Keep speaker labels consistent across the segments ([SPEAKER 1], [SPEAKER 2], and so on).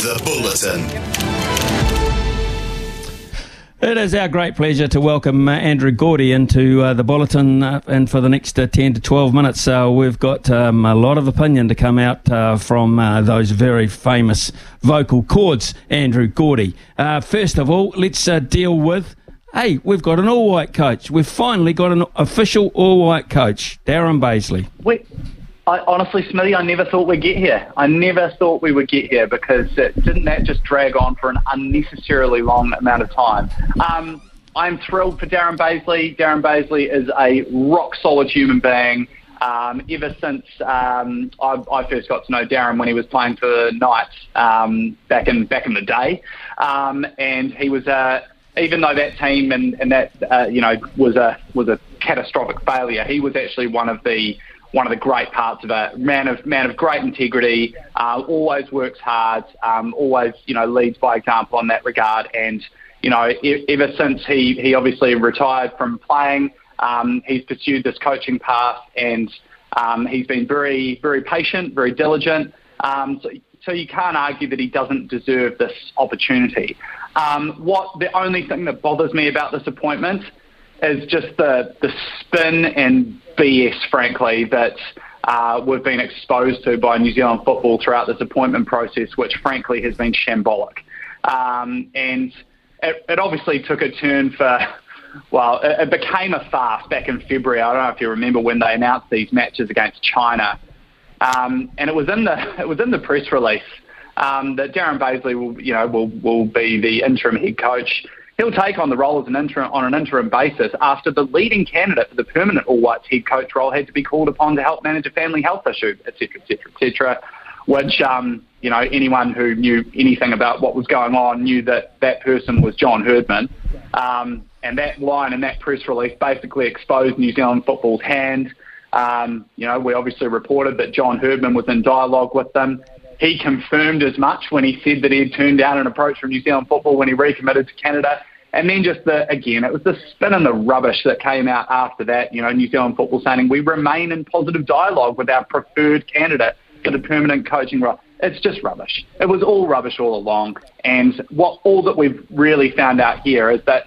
[SPEAKER 1] The Bulletin.
[SPEAKER 2] It is our great pleasure to welcome uh, Andrew Gourdie into uh, the bulletin, uh, and for the next uh, 10 to 12 minutes, uh, we've got um, a lot of opinion to come out uh, from those very famous vocal cords, Andrew Gourdie. first of all, let's deal with hey, we've got an all white coach. We've finally got an official all white coach, Darren Bazeley.
[SPEAKER 3] We, I, honestly, Smithy, I never thought we'd get here. I never thought we would get here because it, didn't that just drag on for an unnecessarily long amount of time? Um, I'm thrilled for Darren Bazeley. Darren Bazeley is a rock solid human being. Um, ever since um, I, I, first got to know Darren when he was playing for Knights um, back in back in the day, um, and he was a even though that team and, and that uh, you know was a was a catastrophic failure, he was actually one of the one of the great parts of a man of man of great integrity. Uh, always works hard. Um, always you know leads by example in that regard. And you know e- ever since he he obviously retired from playing, um, he's pursued this coaching path, and um, he's been very very patient, very diligent. Um, so, so you can't argue that he doesn't deserve this opportunity. Um, what the only thing that bothers me about this appointment is just the the spin and BS, frankly, that uh, we've been exposed to by New Zealand football throughout this appointment process, which frankly has been shambolic. Um, and it, it, obviously took a turn for, well, it, it, became a farce back in February. I don't know if you remember when they announced these matches against China. Um, and it was in the it was in the press release um, that Darren Bazeley will you know will will be the interim head coach He'll take on the role as an interim on an interim basis after the leading candidate for the permanent All Whites head coach role had to be called upon to help manage a family health issue, etc., etc., etc. Which um, you know anyone who knew anything about what was going on knew that that person was John Herdman. Um, and that line and that press release basically exposed New Zealand football's hand. Um, you know, we obviously reported that John Herdman was in dialogue with them. He confirmed as much when he said that he had turned down an approach from New Zealand football when he recommitted to Canada. And then just the again, it was the spin and the rubbish that came out after that. You know, New Zealand football saying we remain in positive dialogue with our preferred candidate for the permanent coaching role. It's just rubbish. It was all rubbish all along. And what all that we've really found out here is that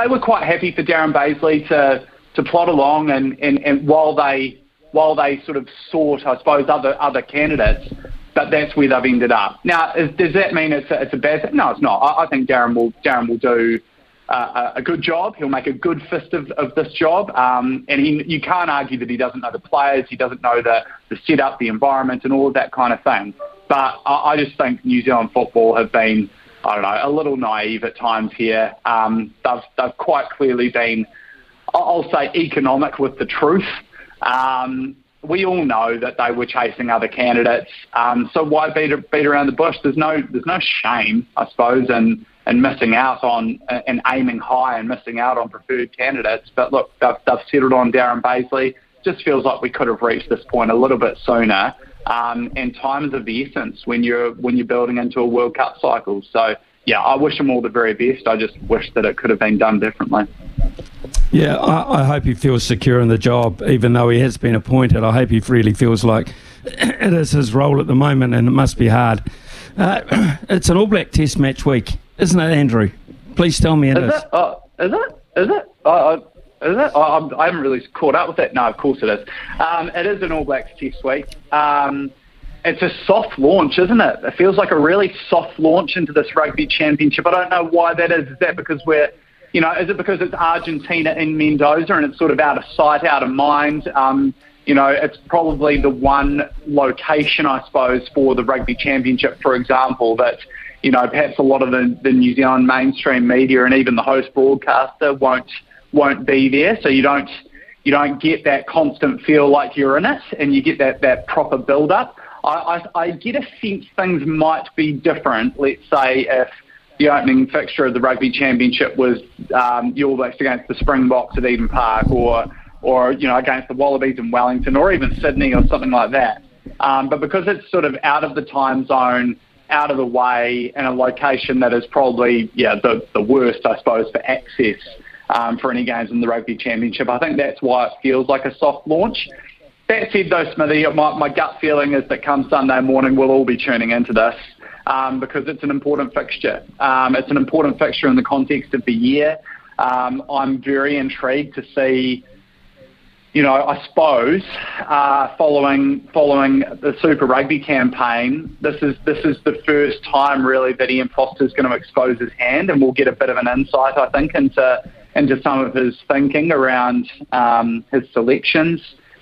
[SPEAKER 3] they were quite happy for Darren Bazeley to to plot along and, and, and while they while they sort of sought, I suppose, other other candidates, but that's where they've ended up. Now, is, does that mean it's a, it's a bad thing? No, it's not. I, I think Darren will Darren will do uh, a good job. He'll make a good fist of, of this job. Um, and he, you can't argue that he doesn't know the players, he doesn't know the, the setup, the environment, and all of that kind of thing. But I, I just think New Zealand football have been, I don't know, a little naive at times here. Um, they've, they've quite clearly been, I'll say, economic with the truth. Um, we all know that they were chasing other candidates. Um, so why beat, beat around the bush? There's no there's no shame, I suppose, in and missing out on and aiming high and missing out on preferred candidates. But look, they've, they've settled on Darren Bazeley. Just feels like we could have reached this point a little bit sooner. Um, and time is of the essence when you're when you're building into a World Cup cycle. So yeah, I wish them all the very best. I just wish that it could have been done differently.
[SPEAKER 2] Yeah, I, I, hope he feels secure in the job, even though he has been appointed. I hope he really feels like it is his role at the moment, and it must be hard. Uh, it's an All Black Test match week isn't it, Andrew? Please tell me it is.
[SPEAKER 3] Is it? Uh, is it? Is it? Uh, is it? I, I haven't really caught up with that. No, of course it is. Um, it is an All Blacks Test week. Um, it's a soft launch, isn't it? It feels like a really soft launch into this rugby championship. I don't know why that is. Is that because we're, you know, is it because it's Argentina in Mendoza and it's sort of out of sight, out of mind? Um, you know, it's probably the one location, I suppose, for the rugby championship, for example, that you know, perhaps a lot of the, the New Zealand mainstream media and even the host broadcaster won't won't be there. So you don't you don't get that constant feel like you're in it, and you get that that proper build up. I, I, I get a sense things might be different. Let's say if the opening fixture of the Rugby Championship was um, the All Blacks against the Springboks at Eden Park, or or you know against the Wallabies in Wellington, or even Sydney, or something like that. Um, but because it's sort of out of the time zone, out of the way, in a location that is probably yeah the the worst, I suppose, for access um, for any games in the Rugby Championship, I think that's why it feels like a soft launch. That said, though, Smithy, my, my gut feeling is that come Sunday morning, we'll all be tuning into this um, because it's an important fixture. Um, it's an important fixture in the context of the year. Um, I'm very intrigued to see, you know, I suppose uh, following following the Super Rugby campaign, this is this is the first time really that Ian Foster is going to expose his hand, and we'll get a bit of an insight, I think, into into some of his thinking around um, his selections,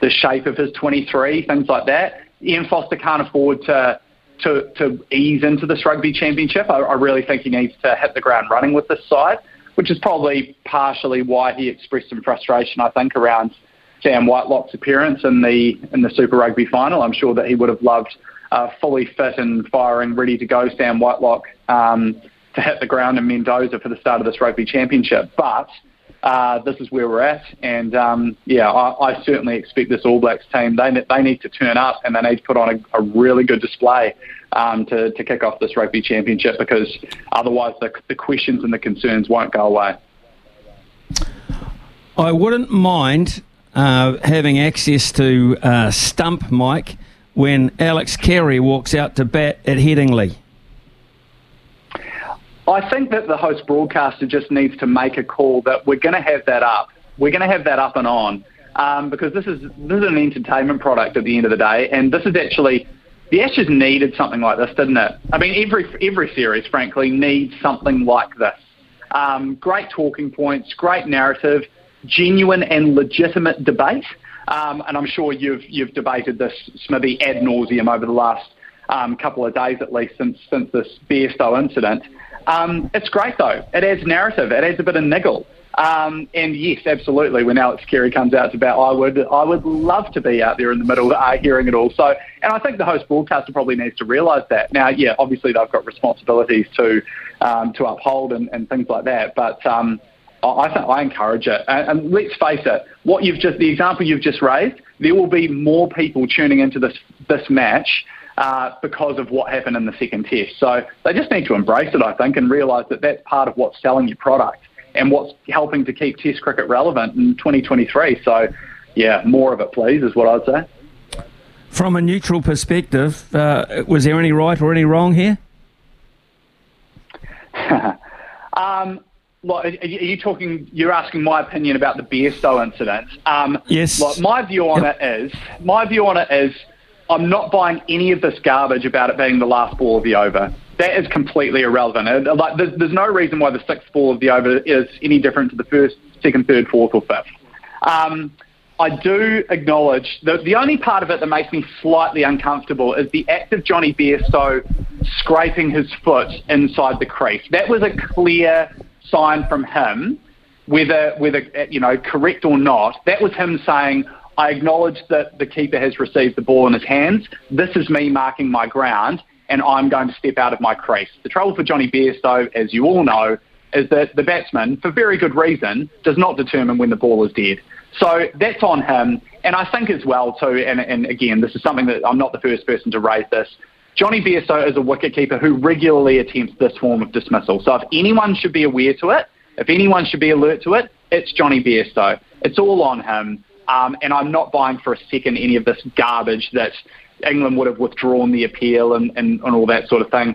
[SPEAKER 3] the shape of his 23, things like that. Ian Foster can't afford to to, to ease into this rugby championship. I, I really think he needs to hit the ground running with this side, which is probably partially why he expressed some frustration, I think, around Sam Whitelock's appearance in the in the Super Rugby final. I'm sure that he would have loved uh, fully fit and firing, ready to go Sam Whitelock um, to hit the ground in Mendoza for the start of this rugby championship. But uh, this is where we're at. And um, yeah, I, I, certainly expect this All Blacks team, they, they need to turn up and they need to put on a, a really good display um, to, to kick off this rugby championship because otherwise the, the questions and the concerns won't go away.
[SPEAKER 2] I wouldn't mind uh, having access to uh, stump mic when Alex Carey walks out to bat at Headingley.
[SPEAKER 3] I think that the host broadcaster just needs to make a call that we're going to have that up. We're going to have that up and on um, because this is this is an entertainment product at the end of the day, and this is actually the Ashes needed something like this, didn't it? I mean, every every series, frankly, needs something like this. Um, great talking points, great narrative, genuine and legitimate debate, um, and I'm sure you've you've debated this, Smithy, ad nauseum over the last um, couple of days at least since since this Bairstow incident. Um, it's great though. It adds narrative. It adds a bit of niggle. Um, and yes, absolutely. When Alex Carey comes out to bat, I would I would love to be out there in the middle, uh, hearing it all. So, and I think the host broadcaster probably needs to realise that. Now, yeah, obviously they've got responsibilities to um, to uphold and, and things like that. But um, I, think I encourage it. And, and let's face it, what you've just the example you've just raised, there will be more people tuning into this this match uh, because of what happened in the second test. So they just need to embrace it, I think, and realise that that's part of what's selling your product and what's helping to keep Test cricket relevant in 2023. So, yeah, more of it, please, is what I'd say.
[SPEAKER 2] From a neutral perspective, uh, was there any right or any wrong here?
[SPEAKER 3] um, well, are you talking? You're asking my opinion about the Bairstow incident. Um,
[SPEAKER 2] yes.
[SPEAKER 3] Like my view on yep. it is, my view on it is, I'm not buying any of this garbage about it being the last ball of the over. That is completely irrelevant. Like, there's, there's no reason why the sixth ball of the over is any different to the first, second, third, fourth, or fifth. Um, I do acknowledge that the only part of it that makes me slightly uncomfortable is the act of Jonny Bairstow scraping his foot inside the crease. That was a clear sign from him, whether whether you know correct or not. That was him saying, I acknowledge that the keeper has received the ball in his hands. This is me marking my ground, and I'm going to step out of my crease. The trouble for Jonny Bairstow, as you all know, is that the batsman, for very good reason, does not determine when the ball is dead. So that's on him. And I think as well, too, and, and again, this is something that I'm not the first person to raise this. Jonny Bairstow is a wicketkeeper who regularly attempts this form of dismissal. So if anyone should be aware to it, if anyone should be alert to it, it's Jonny Bairstow. It's all on him. Um, and I'm not buying for a second any of this garbage that England would have withdrawn the appeal and, and, and all that sort of thing.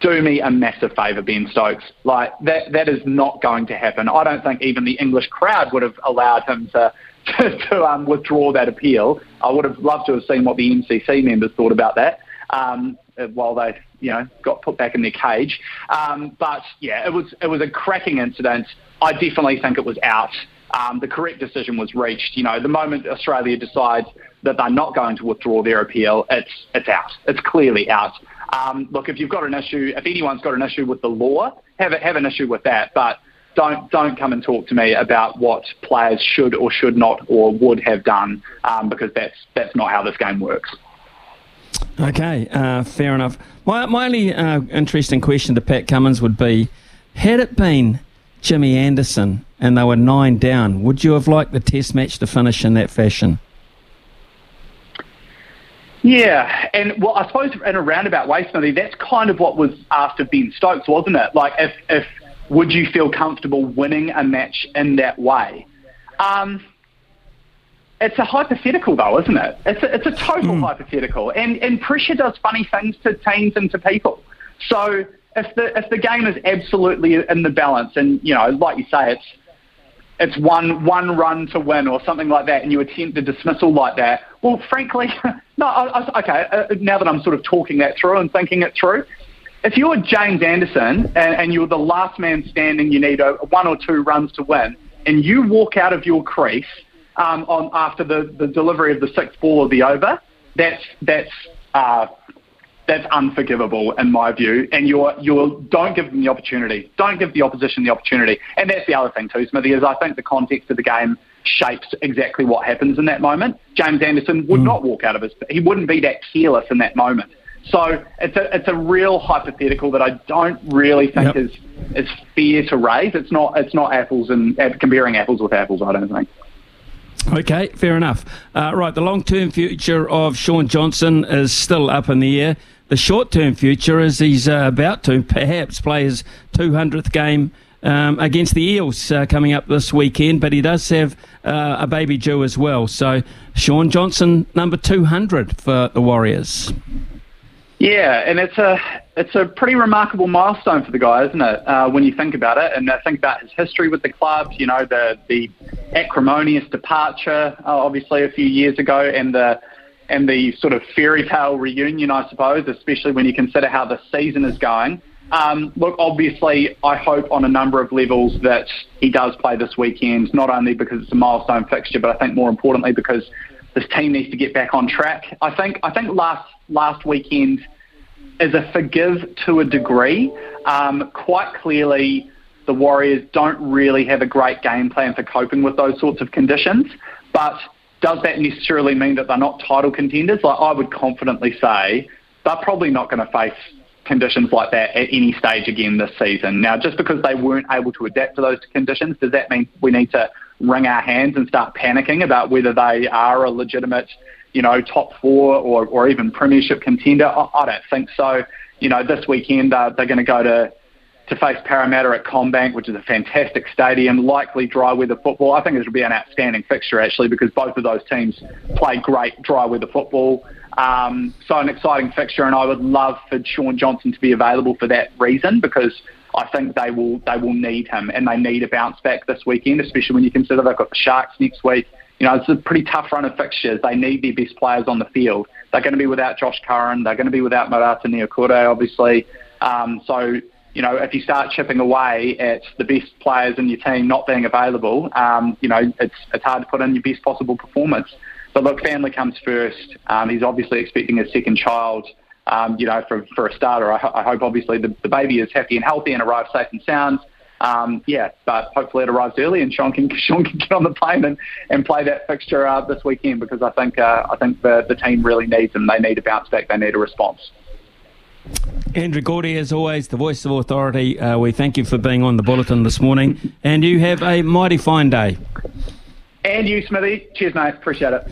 [SPEAKER 3] Do me a massive favour, Ben Stokes. Like that, that is not going to happen. I don't think even the English crowd would have allowed him to to, to um, withdraw that appeal. I would have loved to have seen what the MCC members thought about that um, while they, you know, got put back in their cage. Um, but yeah, it was it was a cracking incident. I definitely think it was out um, the correct decision was reached. You know, the moment Australia decides that they're not going to withdraw their appeal, it's it's out. It's clearly out. Um, look, if you've got an issue, if anyone's got an issue with the law, have a, have an issue with that. But don't don't come and talk to me about what players should or should not or would have done, um, because that's that's not how this game works.
[SPEAKER 2] Okay, uh, fair enough. My, my only uh, interesting question to Pat Cummins would be had it been Jimmy Anderson and they were nine down, would you have liked the test match to finish in that fashion?
[SPEAKER 3] Yeah, and well, I suppose in a roundabout way, Smithy, that's kind of what was asked of Ben Stokes, wasn't it? Like, if, if would you feel comfortable winning a match in that way? Um, it's a hypothetical, though, isn't it? It's a, it's a total mm. hypothetical, and and pressure does funny things to teams and to people. So if the if the game is absolutely in the balance, and you know, like you say, it's it's one one run to win or something like that, and you attempt a dismissal like that. Well, frankly, no. I, I, okay, uh, now that I'm sort of talking that through and thinking it through, if you're James Anderson and, and you're the last man standing, you need a, one or two runs to win, and you walk out of your crease um, on after the, the delivery of the sixth ball of the over, that's that's uh, that's unforgivable in my view. And you're you're don't give them the opportunity. Don't give the opposition the opportunity. And that's the other thing too, Smithy, is I think the context of the game shapes exactly what happens in that moment. James Anderson would mm. not walk out of his he wouldn't be that careless in that moment. So it's a it's a real hypothetical that I don't really think yep. is is fair to raise. It's not it's not apples and comparing apples with apples. I don't think.
[SPEAKER 2] Okay, fair enough. Uh, right, the long term future of Shaun Johnson is still up in the air. The short term future is he's uh, about to perhaps play his 200th game um, against the Eels uh, coming up this weekend, but he does have uh, a baby due as well. So, Shaun Johnson, number 200 for the Warriors.
[SPEAKER 3] Yeah, and it's a it's a pretty remarkable milestone for the guy, isn't it? Uh, when you think about it, and I think about his history with the club. You know, the the acrimonious departure, uh, obviously a few years ago, and the and the sort of fairy tale reunion, I suppose, especially when you consider how the season is going. Um, look, obviously, I hope on a number of levels that he does play this weekend, not only because it's a milestone fixture, but I think more importantly because this team needs to get back on track. I think I think last last weekend is a forgive to a degree. Um, quite clearly, the Warriors don't really have a great game plan for coping with those sorts of conditions. But does that necessarily mean that they're not title contenders? Like I would confidently say they're probably not going to face conditions like that at any stage again this season. Now, just because they weren't able to adapt to those conditions, does that mean we need to wring our hands and start panicking about whether they are a legitimate, you know, top four or, or even premiership contender? I, I don't think so. You know, this weekend uh, they're going to go to to face Parramatta at CommBank, which is a fantastic stadium, likely dry weather football. I think it'll be an outstanding fixture actually because both of those teams play great dry weather football. Um, so an exciting fixture, and I would love for Shaun Johnson to be available for that reason because I think they will they will need him, and they need a bounce back this weekend, especially when you consider they've got the Sharks next week. You know, it's a pretty tough run of fixtures. They need their best players on the field. They're going to be without Josh Curran. They're going to be without Marata Niukore, obviously. Um, so, you know, if you start chipping away at the best players in your team not being available, um, you know, it's it's hard to put in your best possible performance. But look, family comes first. Um, he's obviously expecting a second child um, you know, for, for a starter, I, I hope obviously the, the baby is happy and healthy and arrives safe and sound. Um, yeah, but hopefully it arrives early and Shaun can Shaun can get on the plane and, and play that fixture uh, this weekend because I think uh, I think the, the team really needs him. They need a bounce back. They need a response.
[SPEAKER 2] Andrew Gourdie, as always, the voice of authority. Uh, we thank you for being on the bulletin this morning, and you have a mighty fine day.
[SPEAKER 3] And you, Smithy. Cheers, mate. Appreciate it.